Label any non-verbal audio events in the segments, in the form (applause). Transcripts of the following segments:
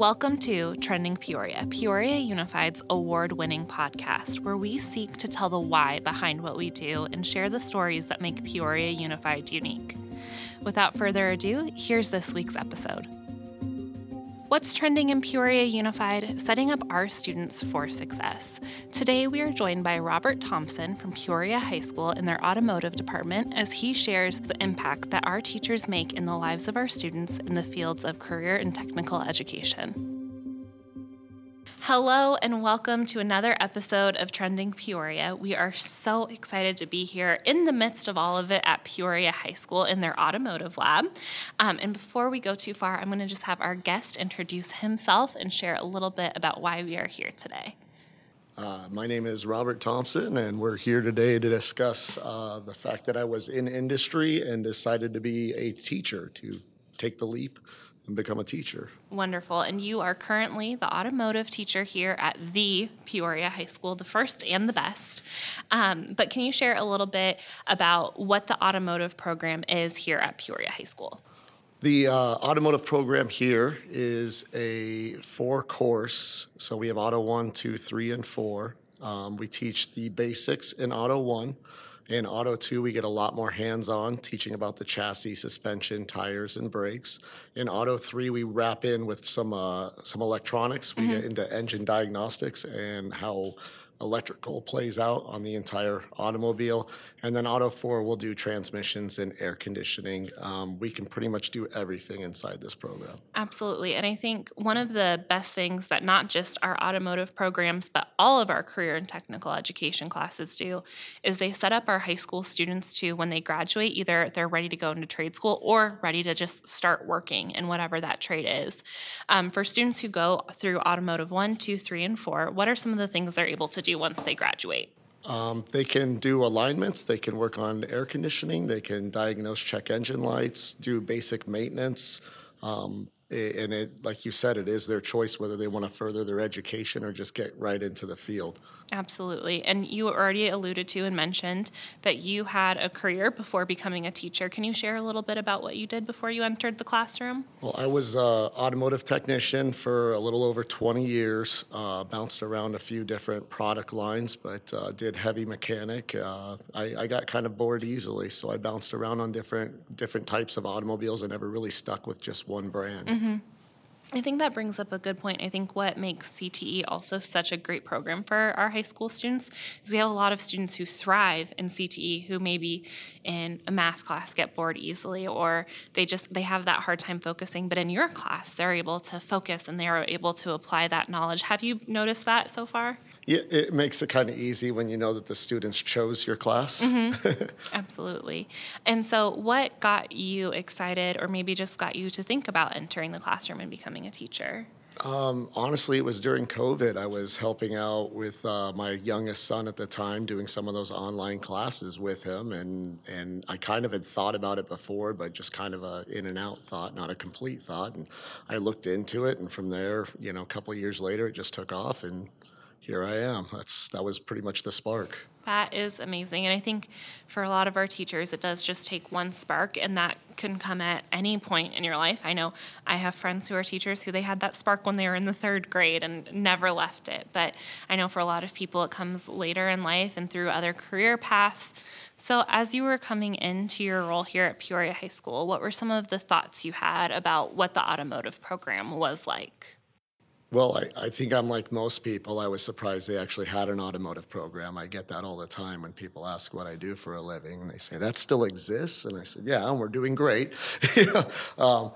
Welcome to Trending Peoria, Peoria Unified's award winning podcast, where we seek to tell the why behind what we do and share the stories that make Peoria Unified unique. Without further ado, here's this week's episode. What's trending in Peoria Unified? Setting up our students for success. Today, we are joined by Robert Thompson from Peoria High School in their automotive department as he shares the impact that our teachers make in the lives of our students in the fields of career and technical education. Hello, and welcome to another episode of Trending Peoria. We are so excited to be here in the midst of all of it at Peoria High School in their automotive lab. Um, and before we go too far, I'm going to just have our guest introduce himself and share a little bit about why we are here today. Uh, my name is Robert Thompson, and we're here today to discuss uh, the fact that I was in industry and decided to be a teacher to take the leap and become a teacher. Wonderful. And you are currently the automotive teacher here at the Peoria High School, the first and the best. Um, but can you share a little bit about what the automotive program is here at Peoria High School? The uh, automotive program here is a four course. So we have Auto 1, 2, 3, and 4. Um, we teach the basics in Auto 1. In Auto 2, we get a lot more hands on, teaching about the chassis, suspension, tires, and brakes. In Auto 3, we wrap in with some, uh, some electronics. We mm-hmm. get into engine diagnostics and how electrical plays out on the entire automobile. And then Auto 4 will do transmissions and air conditioning. Um, we can pretty much do everything inside this program. Absolutely. And I think one of the best things that not just our automotive programs, but all of our career and technical education classes do is they set up our high school students to, when they graduate, either they're ready to go into trade school or ready to just start working in whatever that trade is. Um, for students who go through automotive one, two, three, and four, what are some of the things they're able to do once they graduate? Um, they can do alignments, they can work on air conditioning, they can diagnose check engine lights, do basic maintenance. Um, and it, like you said, it is their choice whether they want to further their education or just get right into the field. Absolutely. And you already alluded to and mentioned that you had a career before becoming a teacher. Can you share a little bit about what you did before you entered the classroom? Well, I was an automotive technician for a little over 20 years, uh, bounced around a few different product lines, but uh, did heavy mechanic. Uh, I, I, got kind of bored easily, so I bounced around on different different types of automobiles. I never really stuck with just one brand. Mm-hmm. I think that brings up a good point. I think what makes CTE also such a great program for our high school students is we have a lot of students who thrive in CTE who maybe in a math class get bored easily or they just they have that hard time focusing, but in your class they're able to focus and they are able to apply that knowledge. Have you noticed that so far? Yeah, it makes it kind of easy when you know that the students chose your class. Mm-hmm. (laughs) Absolutely. And so, what got you excited, or maybe just got you to think about entering the classroom and becoming a teacher? Um, honestly, it was during COVID. I was helping out with uh, my youngest son at the time, doing some of those online classes with him, and and I kind of had thought about it before, but just kind of a in and out thought, not a complete thought. And I looked into it, and from there, you know, a couple years later, it just took off, and here I am. That's that was pretty much the spark. That is amazing. And I think for a lot of our teachers, it does just take one spark, and that can come at any point in your life. I know I have friends who are teachers who they had that spark when they were in the third grade and never left it. But I know for a lot of people, it comes later in life and through other career paths. So, as you were coming into your role here at Peoria High School, what were some of the thoughts you had about what the automotive program was like? Well, I, I, think I'm like most people. I was surprised they actually had an automotive program. I get that all the time when people ask what I do for a living, and they say that still exists. And I said, yeah, and we're doing great. (laughs) um,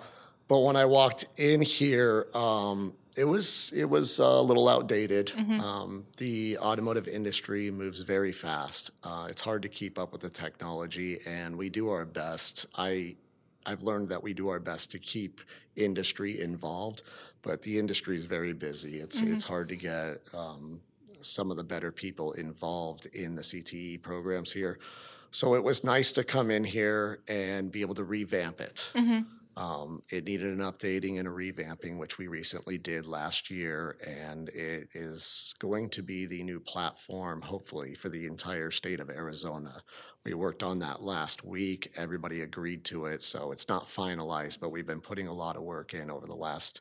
but when I walked in here, um, it was it was a little outdated. Mm-hmm. Um, the automotive industry moves very fast. Uh, it's hard to keep up with the technology, and we do our best. I I've learned that we do our best to keep industry involved but the industry is very busy. It's mm-hmm. it's hard to get um, some of the better people involved in the CTE programs here. So it was nice to come in here and be able to revamp it. Mm-hmm. Um, it needed an updating and a revamping, which we recently did last year, and it is going to be the new platform, hopefully, for the entire state of Arizona. We worked on that last week. Everybody agreed to it, so it's not finalized, but we've been putting a lot of work in over the last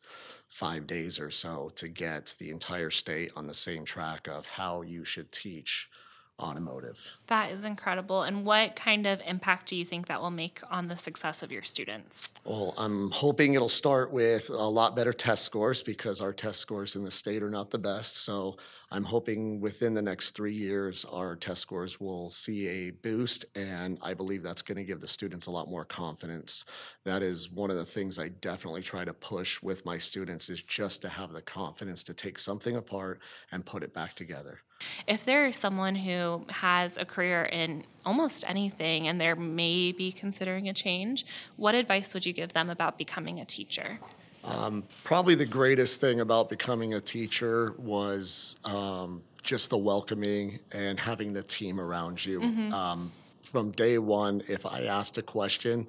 five days or so to get the entire state on the same track of how you should teach automotive. That is incredible. And what kind of impact do you think that will make on the success of your students? Well, I'm hoping it'll start with a lot better test scores because our test scores in the state are not the best. So I'm hoping within the next three years, our test scores will see a boost. And I believe that's going to give the students a lot more confidence. That is one of the things I definitely try to push with my students is just to have the confidence to take something apart and put it back together. If there is someone who has a career in almost anything and they're maybe considering a change, what advice would you give them about becoming a teacher? Um, probably the greatest thing about becoming a teacher was um, just the welcoming and having the team around you. Mm-hmm. Um, from day one, if I asked a question,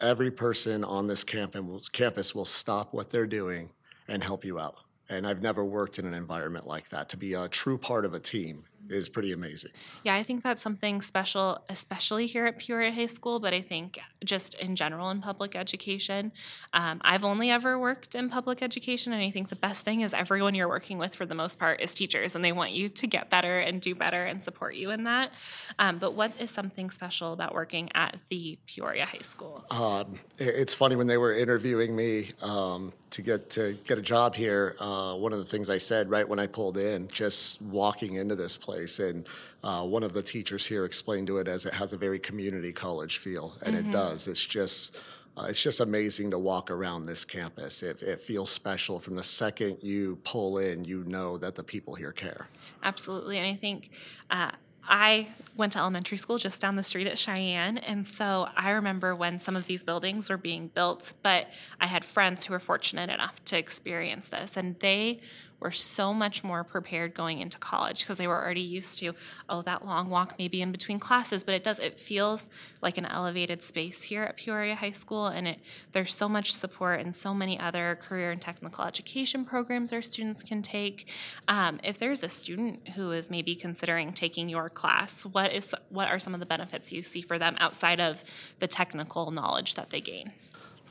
every person on this campus will stop what they're doing and help you out. And I've never worked in an environment like that. To be a true part of a team is pretty amazing. Yeah, I think that's something special, especially here at Peoria High School, but I think just in general in public education. Um, I've only ever worked in public education, and I think the best thing is everyone you're working with, for the most part, is teachers, and they want you to get better and do better and support you in that. Um, but what is something special about working at the Peoria High School? Um, it's funny when they were interviewing me um, to get to get a job here. Uh, one of the things I said right when I pulled in, just walking into this place, and uh, one of the teachers here explained to it as it has a very community college feel, and mm-hmm. it does. It's just. Uh, it's just amazing to walk around this campus. It, it feels special from the second you pull in. You know that the people here care. Absolutely, and I think uh, I went to elementary school just down the street at Cheyenne. And so I remember when some of these buildings were being built, but I had friends who were fortunate enough to experience this. And they were so much more prepared going into college because they were already used to oh that long walk maybe in between classes but it does it feels like an elevated space here at peoria high school and it there's so much support and so many other career and technical education programs our students can take. Um, if there's a student who is maybe considering taking your class what is what are some of the benefits you see for them outside of the technical knowledge that they gain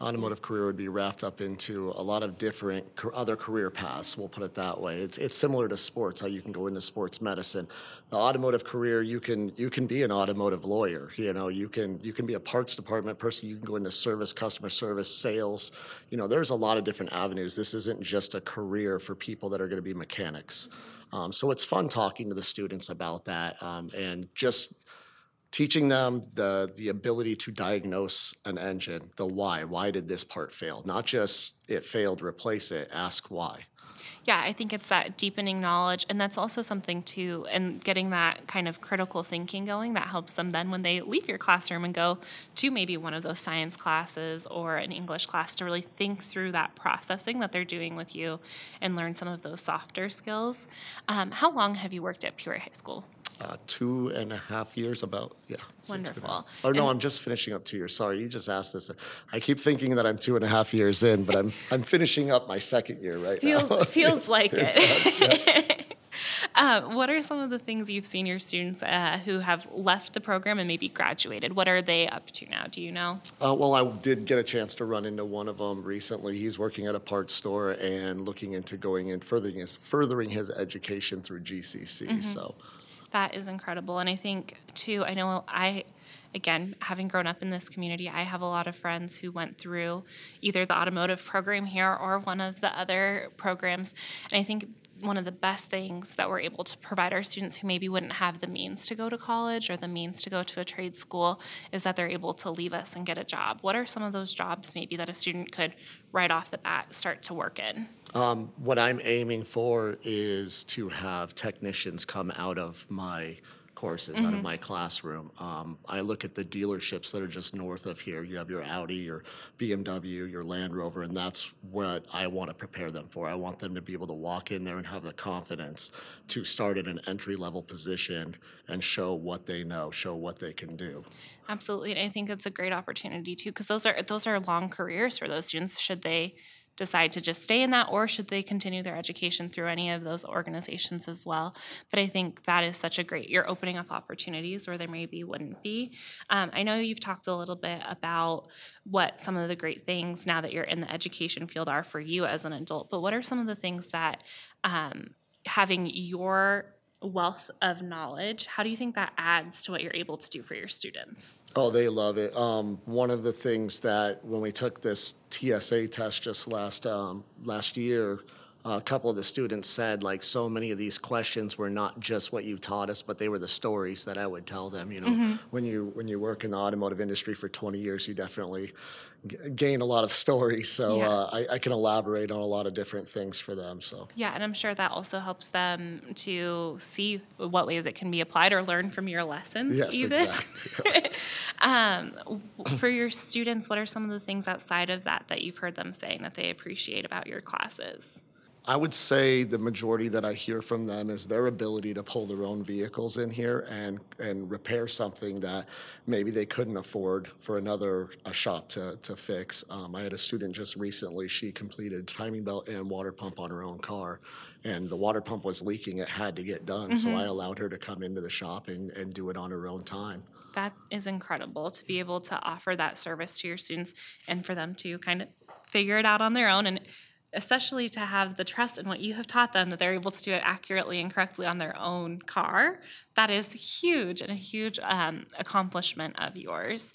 automotive career would be wrapped up into a lot of different other career paths. We'll put it that way. It's it's similar to sports, how you can go into sports medicine. The automotive career, you can you can be an automotive lawyer. You know, you can you can be a parts department person. You can go into service, customer service, sales. You know, there's a lot of different avenues. This isn't just a career for people that are going to be mechanics. Um, so it's fun talking to the students about that um, and just teaching them the the ability to diagnose an engine, the why. Why did this part fail? Not just it failed, replace it. Ask why. Yeah, I think it's that deepening knowledge, and that's also something too, and getting that kind of critical thinking going that helps them then when they leave your classroom and go to maybe one of those science classes or an English class to really think through that processing that they're doing with you and learn some of those softer skills. Um, how long have you worked at Peoria High School? Uh, two and a half years about yeah wonderful oh no and i'm just finishing up two years sorry you just asked this i keep thinking that i'm two and a half years in but i'm i'm finishing up my second year right feels, now feels (laughs) like it, it. Does, yes. (laughs) uh, what are some of the things you've seen your students uh, who have left the program and maybe graduated? What are they up to now? Do you know? Uh, well, I did get a chance to run into one of them recently. He's working at a parts store and looking into going and furthering his, furthering his education through GCC. Mm-hmm. So that is incredible. And I think, too, I know I, again, having grown up in this community, I have a lot of friends who went through either the automotive program here or one of the other programs. And I think one of the best things that we're able to provide our students who maybe wouldn't have the means to go to college or the means to go to a trade school is that they're able to leave us and get a job. What are some of those jobs maybe that a student could right off the bat start to work in? Um, what I'm aiming for is to have technicians come out of my courses out of my classroom. Um, I look at the dealerships that are just north of here. You have your Audi, your BMW, your Land Rover, and that's what I want to prepare them for. I want them to be able to walk in there and have the confidence to start at an entry level position and show what they know, show what they can do. Absolutely, and I think it's a great opportunity too, because those are those are long careers for those students. Should they decide to just stay in that, or should they continue their education through any of those organizations as well? But I think that is such a great. You're opening up opportunities where there maybe wouldn't be. Um, I know you've talked a little bit about what some of the great things now that you're in the education field are for you as an adult. But what are some of the things that um, having your wealth of knowledge, how do you think that adds to what you're able to do for your students? Oh, they love it. Um, one of the things that when we took this TSA test just last um, last year, a couple of the students said like so many of these questions were not just what you taught us, but they were the stories that I would tell them. You know, when you when you work in the automotive industry for 20 years, you definitely gain a lot of stories. So Yeah. uh, I, I can elaborate on a lot of different things for them. So. Yeah, and I'm sure that also helps them to see what ways it can be applied or learn from your lessons. Yes, even. exactly. (laughs) For your students, what are some of the things outside of that that you've heard them saying that they appreciate about your classes? I would say the majority that I hear from them is their ability to pull their own vehicles in here and and repair something that maybe they couldn't afford for another a shop to to fix. Um, I had a student just recently; she completed timing belt and water pump on her own car, and the water pump was leaking. It had to get done, so I allowed her to come into the shop and, and do it on her own time. That is incredible to be able to offer that service to your students and for them to kind of figure it out on their own and especially to have the trust in what you have taught them that they're able to do it accurately and correctly on their own car. That is huge and a huge um, accomplishment of yours.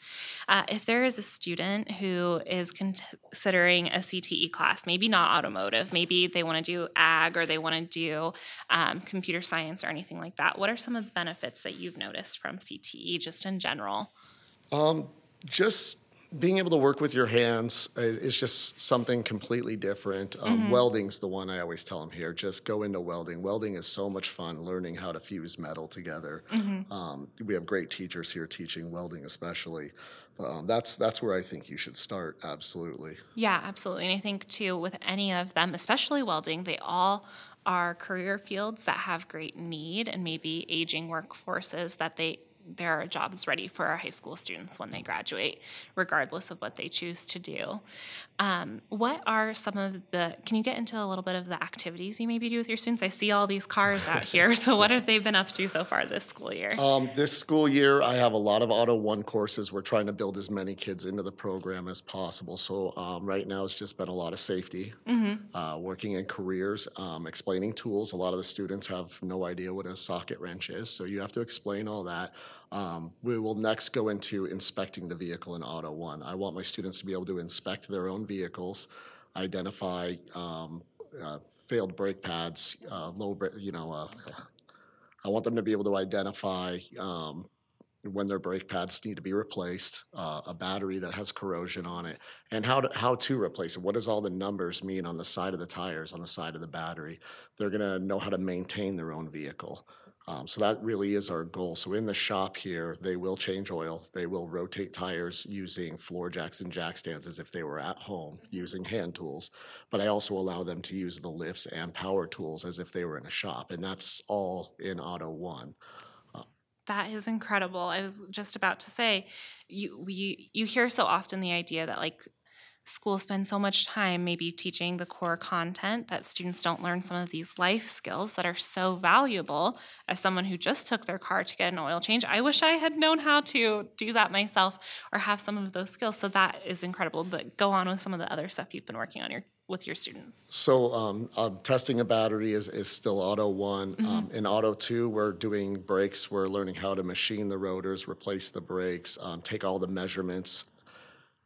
Uh, if there is a student who is considering a CTE class, maybe not automotive, maybe they want to do ag or they want to do um, computer science or anything like that, what are some of the benefits that you've noticed from CTE just in general? just being able to work with your hands is just something completely different. Um, Welding's the one I always tell them here. Just go into welding. Welding is so much fun. Learning how to fuse metal together. Um, we have great teachers here teaching welding, especially. But, um, that's that's where I think you should start. Absolutely. Yeah, absolutely. And I think too, with any of them, especially welding, they all are career fields that have great need and maybe aging workforces that they there are jobs ready for our high school students when they graduate, regardless of what they choose to do. Um, what are some of the? Can you get into a little bit of the activities you maybe do with your students? I see all these cars out here. (laughs) So, what have they been up to so far this school year? Um, this school year, I have a lot of Auto One courses. We're trying to build as many kids into the program as possible. So um, right now, it's just been a lot of safety, uh, working in careers, um, explaining tools. A lot of the students have no idea what a socket wrench is, so you have to explain all that. Um, we will next go into inspecting the vehicle in Auto One. I want my students to be able to inspect their own vehicles, identify um, uh, failed brake pads, uh, low, bra- you know. Uh, I want them to be able to identify um, when their brake pads need to be replaced, uh, a battery that has corrosion on it, and how to, how to replace it. What does all the numbers mean on the side of the tires, on the side of the battery? They're going to know how to maintain their own vehicle. Um, so that really is our goal. So in the shop here, they will change oil. They will rotate tires using floor jacks and jack stands as if they were at home using hand tools. But I also allow them to use the lifts and power tools as if they were in a shop, and that's all in Auto One. That is incredible. I was just about to say, you we you hear so often the idea that like schools spend so much time maybe teaching the core content that students don't learn some of these life skills that are so valuable as someone who just took their car to get an oil change i wish i had known how to do that myself or have some of those skills so that is incredible but go on with some of the other stuff you've been working on your with your students So um, uh, testing a battery is, is still Auto One. Um, in Auto Two, we're doing brakes. We're learning how to machine the rotors, replace the brakes, um, take all the measurements.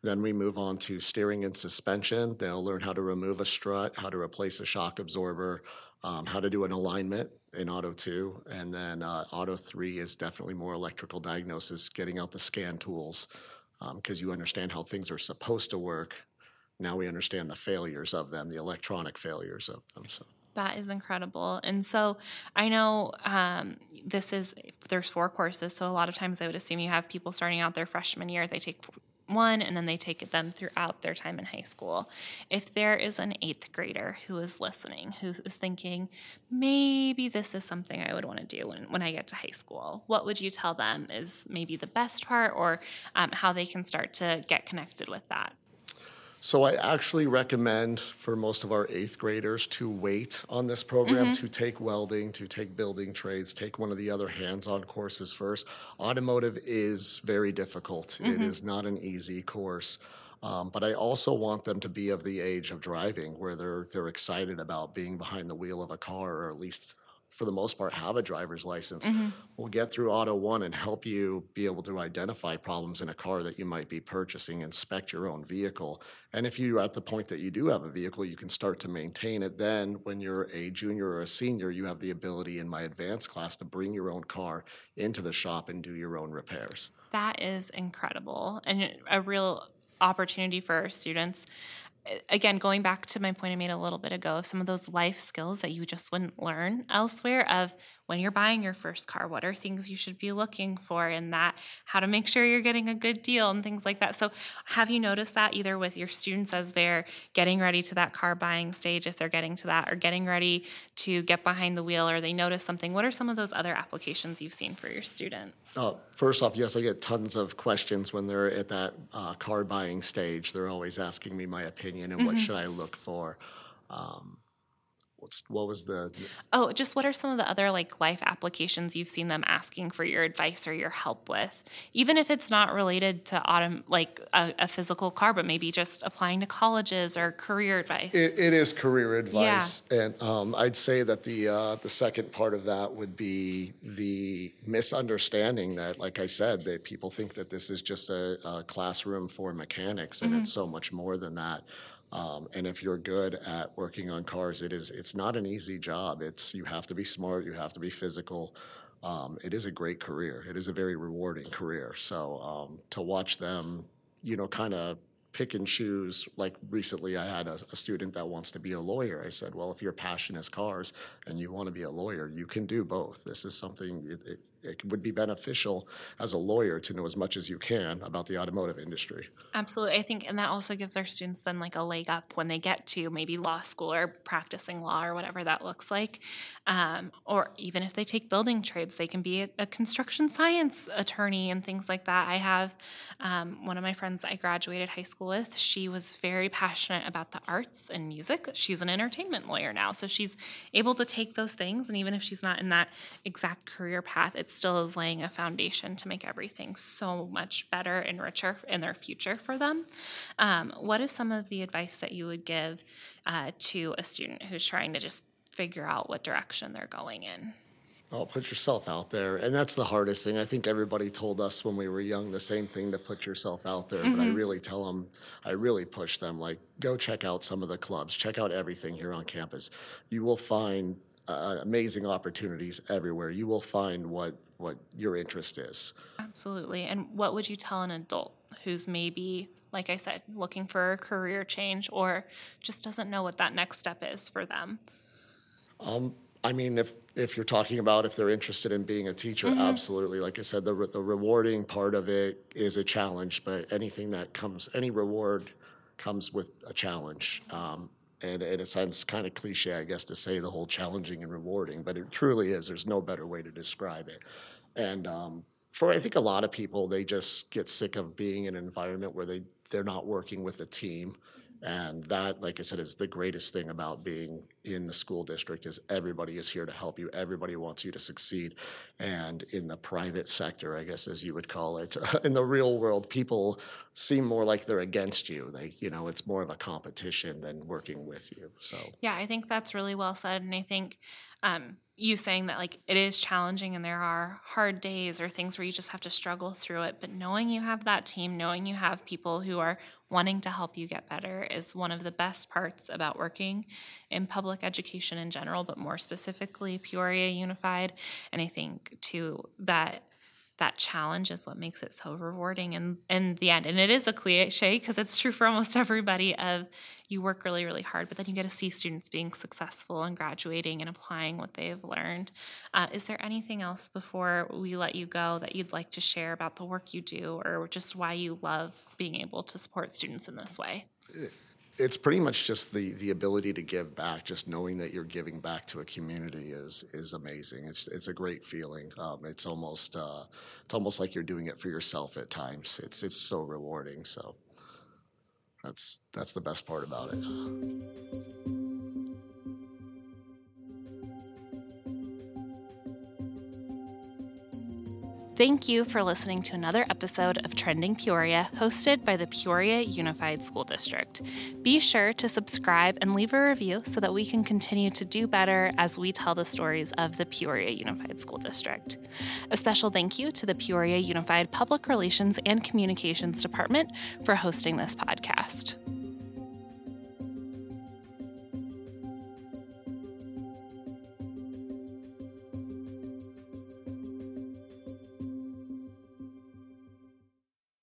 Then we move on to steering and suspension. They'll learn how to remove a strut, how to replace a shock absorber, um, how to do an alignment in Auto 2. And then uh, Auto 3 is definitely more electrical diagnosis, getting out the scan tools because you understand how things are supposed to work. Now we understand the failures of them, the electronic failures of them. So That is incredible. And so I know um, this is, there's four courses. So a lot of times I would assume you have people starting out their freshman year, they take one and then they take it them throughout their time in high school. If there is an eighth grader who is listening, who is thinking, maybe this is something I would want to do when, when I get to high school, what would you tell them is maybe the best part or um, how they can start to get connected with that? So I actually recommend for most of our eighth graders to wait on this program, mm-hmm. to take welding, to take building trades, take one of the other hands-on courses first. Automotive is very difficult. Mm-hmm. It is not an easy course. Um, but I also want them to be of the age of driving where they're they're excited about being behind the wheel of a car or at least for the most part, have a driver's license. Mm-hmm. We'll get through Auto One and help you be able to identify problems in a car that you might be purchasing, inspect your own vehicle. And if you're at the point that you do have a vehicle, you can start to maintain it. Then, when you're a junior or a senior, you have the ability in my advanced class to bring your own car into the shop and do your own repairs. That is incredible and a real opportunity for our students again, going back to my point I made a little bit ago of some of those life skills that you just wouldn't learn elsewhere of when you're buying your first car, what are things you should be looking for in that, how to make sure you're getting a good deal and things like that. So, have you noticed that either with your students as they're getting ready to that car buying stage, if they're getting to that, or getting ready to get behind the wheel, or they notice something? What are some of those other applications you've seen for your students? Uh, first off, yes, I get tons of questions when they're at that uh, car buying stage. They're always asking me my opinion and mm-hmm. what should I look for. Um, What's what was the? Oh, just what are some of the other like life applications you've seen them asking for your advice or your help with, even if it's not related to autumn like a, a physical car, but maybe just applying to colleges or career advice. it, it is career advice, yeah. and um, I'd say that the uh, the second part of that would be the misunderstanding that, like I said, that people think that this is just a, a classroom for mechanics, and mm-hmm. it's so much more than that. Um, and if you're good at working on cars, it is it's not an easy job. It's you have to be smart, you have to be physical. Um, it is a great career. It is a very rewarding career. So um, to watch them, you know, kind of pick and choose. Like recently, I had a, a, student that wants to be a lawyer. I said, well, if your passion is cars and you want to be a lawyer, you can do both. This is something. It, it, it would be beneficial as a lawyer to know as much as you can about the automotive industry. Absolutely. I think, and that also gives our students then like a leg up when they get to maybe law school or practicing law or whatever that looks like. Um, or even if they take building trades, they can be a, a, construction science attorney and things like that. I have um, one of my friends I graduated high school with, she was very passionate about the arts and music. She's an entertainment lawyer now. So she's able to take those things, and even if she's not in that exact career path, it's still is laying a foundation to make everything so much better and richer in their future for them. Um, what is some of the advice that you would give uh, to a student who's trying to just figure out what direction they're going in? Oh, put yourself out there. And that's the hardest thing. I think everybody told us when we were young the same thing to put yourself out there. Mm-hmm. But I mm-hmm. really tell them, I really push them, like, go check out some of the clubs, check out everything here on campus. You will find uh, amazing opportunities everywhere. You will find what what your interest is. Absolutely. And what would you tell an adult who's maybe, like I said, looking for a career change or just doesn't know what that next step is for them? Um, I mean, if if you're talking about if they're interested in being a teacher, mm-hmm. absolutely. Like I said, the the rewarding part of it is a challenge, but anything that comes, any reward comes with a challenge. Um, and, and it sounds kind of cliche, I guess, to say the whole challenging and rewarding, but it truly is. There's no better way to describe it. And um, for I think a lot of people, they just get sick of being in an environment where they they're not working with a team. And that, like I said, is the greatest thing about being in the school district is everybody is here to help you. Everybody wants you to succeed. And in the private sector, I guess as you would call it, (laughs) in the real world, people seem more like they're against you. They, you know, it's more of a competition than working with you. So yeah, I think that's really well said. And I think um, you saying that like it is challenging and there are hard days or things where you just have to struggle through it, but knowing you have that team, knowing you have people who are wanting to help you get better is one of the best parts about working in public education in general, but more specifically Peoria Unified. And I think too that that challenge is what makes it so rewarding in, in the end. And it is a cliche because it's true for almost (laughs) everybody of you work really, really hard, but then you get to see students being successful and graduating and applying what they've learned. Uh, is there anything else before we let you go that you'd like to share about the work you do or just why you love being able to support students in this way? It's pretty much just the the ability to give back. Just knowing that you're giving back to a community is is amazing. It's it's a great feeling. Um, it's almost uh, it's almost like you're doing it for yourself at times. It's it's so rewarding. So that's that's the best part about it. Thank you for listening to another episode of Trending Peoria, hosted by the Peoria Unified School District. Be sure to subscribe and leave a review so that we can continue to do better as we tell the stories of the Peoria Unified School District. A special thank you to the Peoria Unified Public Relations and Communications Department for hosting this podcast.